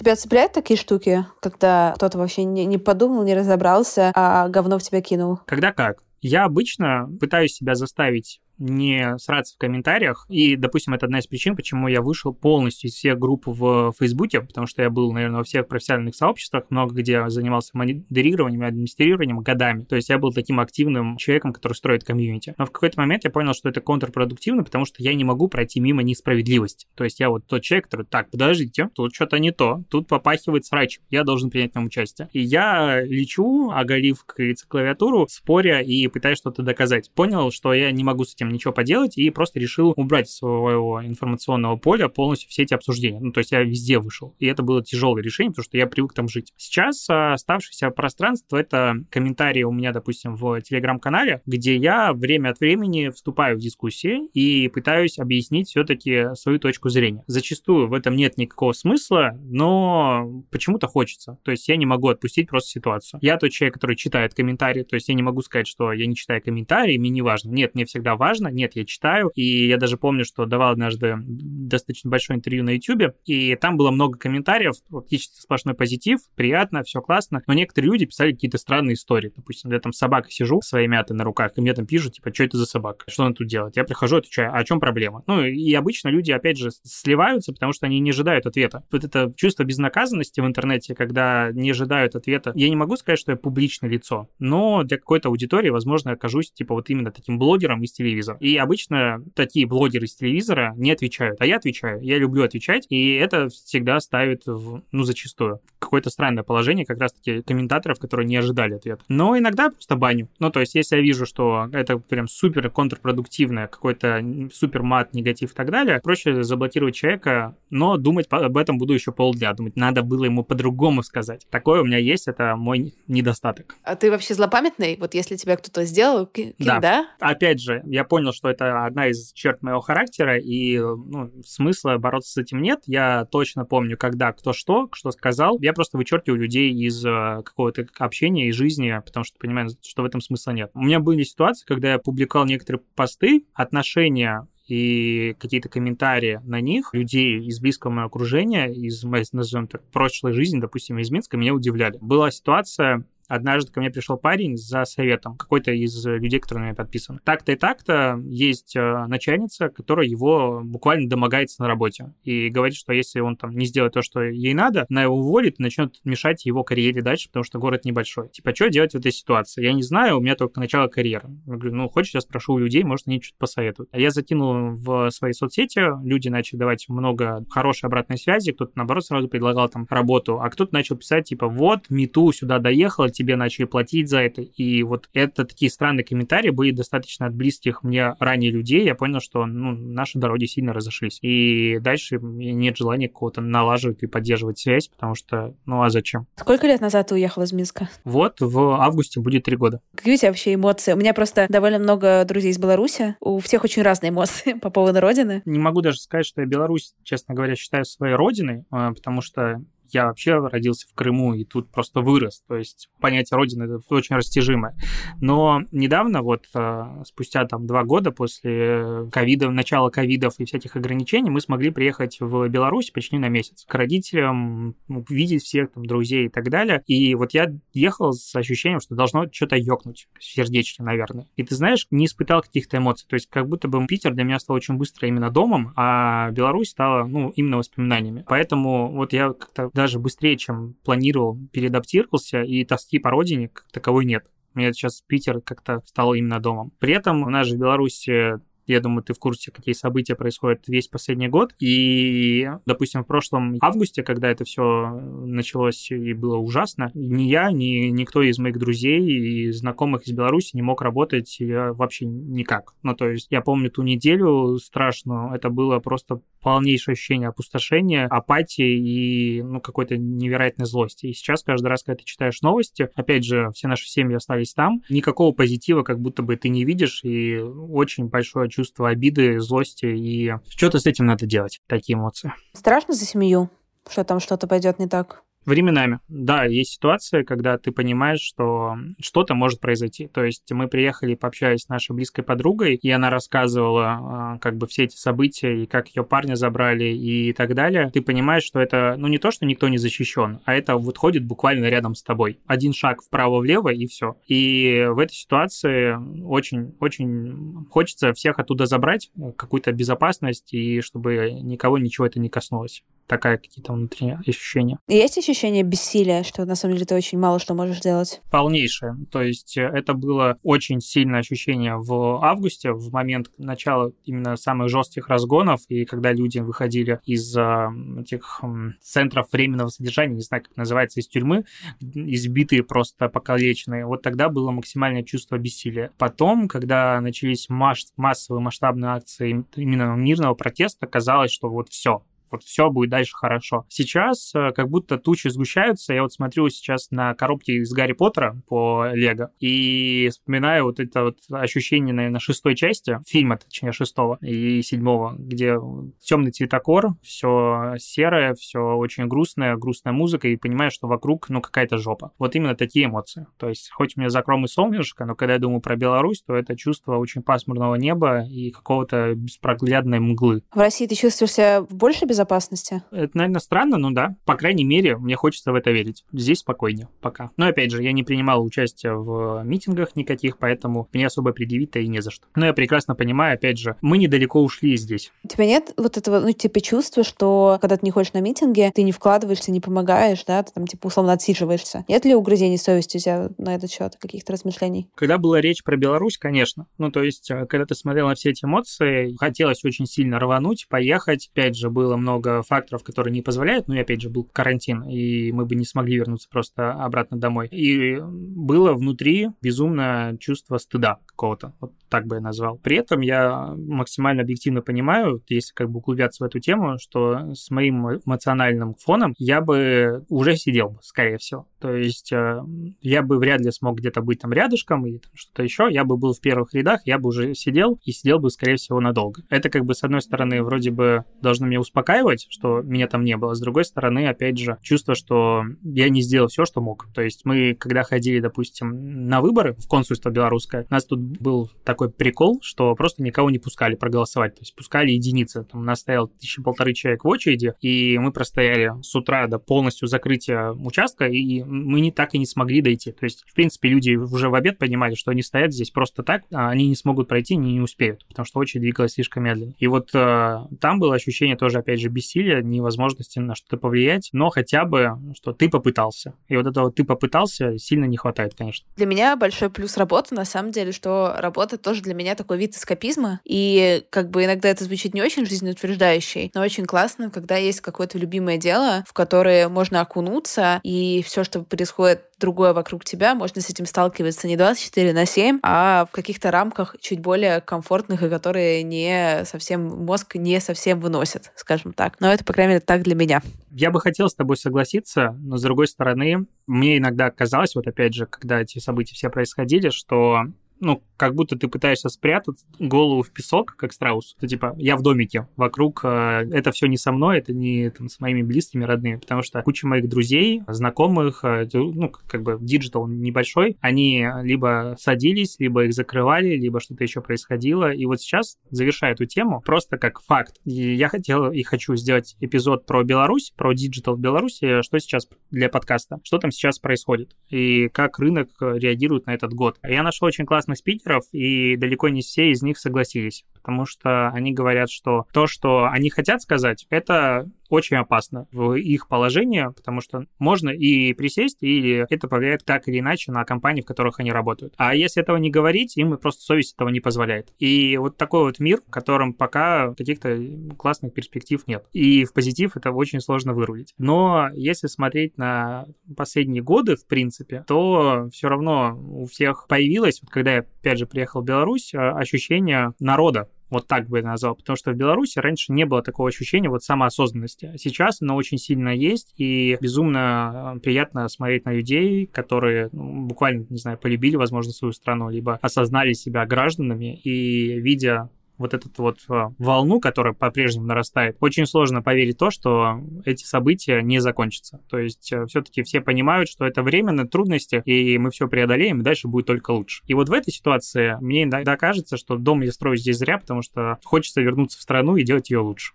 Тебя цепляют такие штуки, когда кто-то вообще не, не подумал, не разобрался, а говно в тебя кинул? Когда как. Я обычно пытаюсь себя заставить не сраться в комментариях. И, допустим, это одна из причин, почему я вышел полностью из всех групп в Фейсбуке, потому что я был, наверное, во всех профессиональных сообществах, много где занимался модерированием и администрированием годами. То есть я был таким активным человеком, который строит комьюнити. Но в какой-то момент я понял, что это контрпродуктивно, потому что я не могу пройти мимо несправедливости. То есть я вот тот человек, который, так, подождите, тут что-то не то, тут попахивает срач, я должен принять в нем участие. И я лечу, оголив, как клавиатуру, споря и пытаюсь что-то доказать. Понял, что я не могу с этим ничего поделать, и просто решил убрать из своего информационного поля полностью все эти обсуждения. Ну, то есть я везде вышел. И это было тяжелое решение, потому что я привык там жить. Сейчас оставшееся пространство — это комментарии у меня, допустим, в Телеграм-канале, где я время от времени вступаю в дискуссии и пытаюсь объяснить все-таки свою точку зрения. Зачастую в этом нет никакого смысла, но почему-то хочется. То есть я не могу отпустить просто ситуацию. Я тот человек, который читает комментарии, то есть я не могу сказать, что я не читаю комментарии, мне не важно. Нет, мне всегда важно, важно. Нет, я читаю. И я даже помню, что давал однажды достаточно большое интервью на YouTube, и там было много комментариев, фактически сплошной позитив, приятно, все классно. Но некоторые люди писали какие-то странные истории. Допустим, я там собака сижу своей мятой на руках, и мне там пишут, типа, что это за собака? Что она тут делает? Я прихожу, отвечаю, а о чем проблема? Ну, и обычно люди, опять же, сливаются, потому что они не ожидают ответа. Вот это чувство безнаказанности в интернете, когда не ожидают ответа. Я не могу сказать, что я публичное лицо, но для какой-то аудитории, возможно, окажусь, типа, вот именно таким блогером из телевизора телевизор. И обычно такие блогеры с телевизора не отвечают, а я отвечаю. Я люблю отвечать, и это всегда ставит, в, ну, зачастую, какое-то странное положение как раз-таки комментаторов, которые не ожидали ответа. Но иногда просто баню. Ну, то есть, если я вижу, что это прям супер контрпродуктивное, какой-то супер мат, негатив и так далее, проще заблокировать человека, но думать об этом буду еще полдня. Думать, надо было ему по-другому сказать. Такое у меня есть, это мой недостаток. А ты вообще злопамятный? Вот если тебя кто-то сделал, кин, да. да? Опять же, я понял, что это одна из черт моего характера, и ну, смысла бороться с этим нет. Я точно помню, когда кто что, что сказал. Я просто вычеркиваю людей из э, какого-то общения и жизни, потому что понимаю, что в этом смысла нет. У меня были ситуации, когда я публиковал некоторые посты, отношения и какие-то комментарии на них людей из близкого моего окружения, из, назовем так, прошлой жизни, допустим, из Минска, меня удивляли. Была ситуация, однажды ко мне пришел парень за советом, какой-то из людей, которые на меня подписан. Так-то и так-то есть э, начальница, которая его буквально домогается на работе и говорит, что если он там не сделает то, что ей надо, она его уволит и начнет мешать его карьере дальше, потому что город небольшой. Типа, что делать в этой ситуации? Я не знаю, у меня только начало карьеры. Я говорю, ну, хочешь, я спрошу у людей, может, они что-то посоветуют. А я закинул в свои соцсети, люди начали давать много хорошей обратной связи, кто-то, наоборот, сразу предлагал там работу, а кто-то начал писать, типа, вот, Мету сюда доехала, тебе начали платить за это. И вот это такие странные комментарии были достаточно от близких мне ранее людей. Я понял, что ну, наши дороги сильно разошлись. И дальше нет желания какого-то налаживать и поддерживать связь, потому что, ну а зачем? Сколько лет назад ты уехал из Минска? Вот, в августе будет три года. Какие у тебя вообще эмоции? У меня просто довольно много друзей из Беларуси. У всех очень разные эмоции по поводу родины. Не могу даже сказать, что я Беларусь, честно говоря, считаю своей родиной, а, потому что я вообще родился в Крыму и тут просто вырос. То есть понятие Родины это очень растяжимое. Но недавно, вот э, спустя там два года после ковида, начала ковидов и всяких ограничений, мы смогли приехать в Беларусь почти на месяц к родителям, ну, видеть всех там друзей и так далее. И вот я ехал с ощущением, что должно что-то ёкнуть сердечки, наверное. И ты знаешь, не испытал каких-то эмоций. То есть как будто бы Питер для меня стал очень быстро именно домом, а Беларусь стала, ну, именно воспоминаниями. Поэтому вот я как-то даже быстрее, чем планировал, переадаптировался, и тоски по родине как таковой нет. Мне сейчас Питер как-то стал именно домом. При этом у нас же в Беларуси я думаю, ты в курсе, какие события происходят весь последний год. И, допустим, в прошлом августе, когда это все началось и было ужасно, ни я, ни никто из моих друзей и знакомых из Беларуси не мог работать вообще никак. Ну, то есть я помню ту неделю страшную, это было просто полнейшее ощущение опустошения, апатии и ну, какой-то невероятной злости. И сейчас каждый раз, когда ты читаешь новости, опять же, все наши семьи остались там, никакого позитива как будто бы ты не видишь, и очень большое чувство обиды, злости, и что-то с этим надо делать, такие эмоции. Страшно за семью, что там что-то пойдет не так? Временами, да, есть ситуация, когда ты понимаешь, что что-то может произойти. То есть мы приехали, пообщались с нашей близкой подругой, и она рассказывала а, как бы все эти события, и как ее парня забрали, и так далее. Ты понимаешь, что это, ну, не то, что никто не защищен, а это вот ходит буквально рядом с тобой. Один шаг вправо-влево, и все. И в этой ситуации очень-очень хочется всех оттуда забрать, какую-то безопасность, и чтобы никого ничего это не коснулось такая какие-то внутренние ощущения. Есть ощущение бессилия, что на самом деле ты очень мало что можешь сделать? Полнейшее. То есть э, это было очень сильное ощущение в августе, в момент начала именно самых жестких разгонов, и когда люди выходили из э, этих центров временного содержания, не знаю, как называется, из тюрьмы, избитые просто покалеченные, вот тогда было максимальное чувство бессилия. Потом, когда начались массовые масштабные акции именно мирного протеста, казалось, что вот все, вот все будет дальше хорошо. Сейчас э, как будто тучи сгущаются. Я вот смотрю сейчас на коробки из Гарри Поттера по Лего и вспоминаю вот это вот ощущение, наверное, шестой части, фильма, точнее, шестого и седьмого, где темный цветокор, все серое, все очень грустное, грустная музыка, и понимаю, что вокруг, ну, какая-то жопа. Вот именно такие эмоции. То есть, хоть у меня закром и солнышко, но когда я думаю про Беларусь, то это чувство очень пасмурного неба и какого-то беспроглядной мглы. В России ты чувствуешь себя больше без безопасности. Это, наверное, странно, но да. По крайней мере, мне хочется в это верить. Здесь спокойнее пока. Но, опять же, я не принимал участие в митингах никаких, поэтому мне особо предъявить-то и не за что. Но я прекрасно понимаю, опять же, мы недалеко ушли здесь. У тебя нет вот этого, ну, типа, чувства, что когда ты не ходишь на митинги, ты не вкладываешься, не помогаешь, да, ты там, типа, условно отсиживаешься. Нет ли угрызений совести у тебя на этот счет, каких-то размышлений? Когда была речь про Беларусь, конечно. Ну, то есть, э, когда ты смотрел на все эти эмоции, хотелось очень сильно рвануть, поехать. Опять же, было много много факторов, которые не позволяют. Ну и опять же, был карантин, и мы бы не смогли вернуться просто обратно домой. И было внутри безумное чувство стыда какого-то. Вот так бы я назвал. При этом я максимально объективно понимаю, если как бы углубляться в эту тему, что с моим эмоциональным фоном я бы уже сидел бы, скорее всего. То есть э, я бы вряд ли смог где-то быть там рядышком и что-то еще. Я бы был в первых рядах, я бы уже сидел и сидел бы, скорее всего, надолго. Это как бы, с одной стороны, вроде бы должно меня успокаивать, что меня там не было. С другой стороны, опять же, чувство, что я не сделал все, что мог. То есть мы, когда ходили, допустим, на выборы в консульство белорусское, у нас тут был такой прикол, что просто никого не пускали проголосовать. То есть пускали единицы. Там у нас стоял тысячи полторы человек в очереди, и мы простояли с утра до полностью закрытия участка, и мы не так и не смогли дойти. То есть, в принципе, люди уже в обед понимали, что они стоят здесь просто так, а они не смогут пройти, они не успеют, потому что очередь двигалась слишком медленно. И вот э, там было ощущение тоже, опять же, бессилия, невозможности на что-то повлиять, но хотя бы, что ты попытался. И вот этого ты попытался сильно не хватает, конечно. Для меня большой плюс работы, на самом деле, что работа тоже для меня такой вид эскапизма, и как бы иногда это звучит не очень жизнеутверждающий, но очень классно, когда есть какое-то любимое дело, в которое можно окунуться, и все, что происходит другое вокруг тебя, можно с этим сталкиваться не 24 на 7, а в каких-то рамках чуть более комфортных, и которые не совсем, мозг не совсем выносит, скажем так. Но это, по крайней мере, так для меня. Я бы хотел с тобой согласиться, но с другой стороны, мне иногда казалось, вот опять же, когда эти события все происходили, что ну, как будто ты пытаешься спрятать голову в песок, как страус. Это типа, я в домике, вокруг э, это все не со мной, это не там, с моими близкими, родными, потому что куча моих друзей, знакомых, э, ну, как бы digital небольшой, они либо садились, либо их закрывали, либо что-то еще происходило. И вот сейчас, завершая эту тему, просто как факт, я хотел и хочу сделать эпизод про Беларусь, про digital в Беларуси, что сейчас для подкаста, что там сейчас происходит, и как рынок реагирует на этот год. Я нашел очень классный классных спикеров, и далеко не все из них согласились, потому что они говорят, что то, что они хотят сказать, это очень опасно в их положении, потому что можно и присесть, и это повлияет так или иначе на компании, в которых они работают. А если этого не говорить, им просто совесть этого не позволяет. И вот такой вот мир, в котором пока каких-то классных перспектив нет. И в позитив это очень сложно вырулить. Но если смотреть на последние годы, в принципе, то все равно у всех появилось, вот когда я опять же приехал в Беларусь, а, ощущение народа вот так бы я назвал, потому что в Беларуси раньше не было такого ощущения вот самоосознанности. Сейчас оно очень сильно есть, и безумно э, приятно смотреть на людей, которые ну, буквально, не знаю, полюбили, возможно, свою страну, либо осознали себя гражданами, и видя вот эту вот а, волну, которая по-прежнему нарастает, очень сложно поверить то, что эти события не закончатся. То есть э, все-таки все понимают, что это временные трудности, и мы все преодолеем, и дальше будет только лучше. И вот в этой ситуации мне иногда кажется, что дом я строю здесь зря, потому что хочется вернуться в страну и делать ее лучше.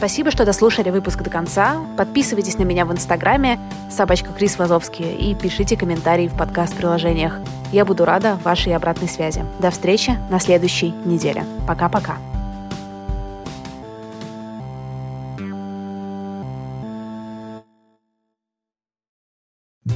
Спасибо, что дослушали выпуск до конца. Подписывайтесь на меня в Инстаграме собачка Крис Вазовский и пишите комментарии в подкаст-приложениях. Я буду рада вашей обратной связи. До встречи на следующей неделе. Пока-пока.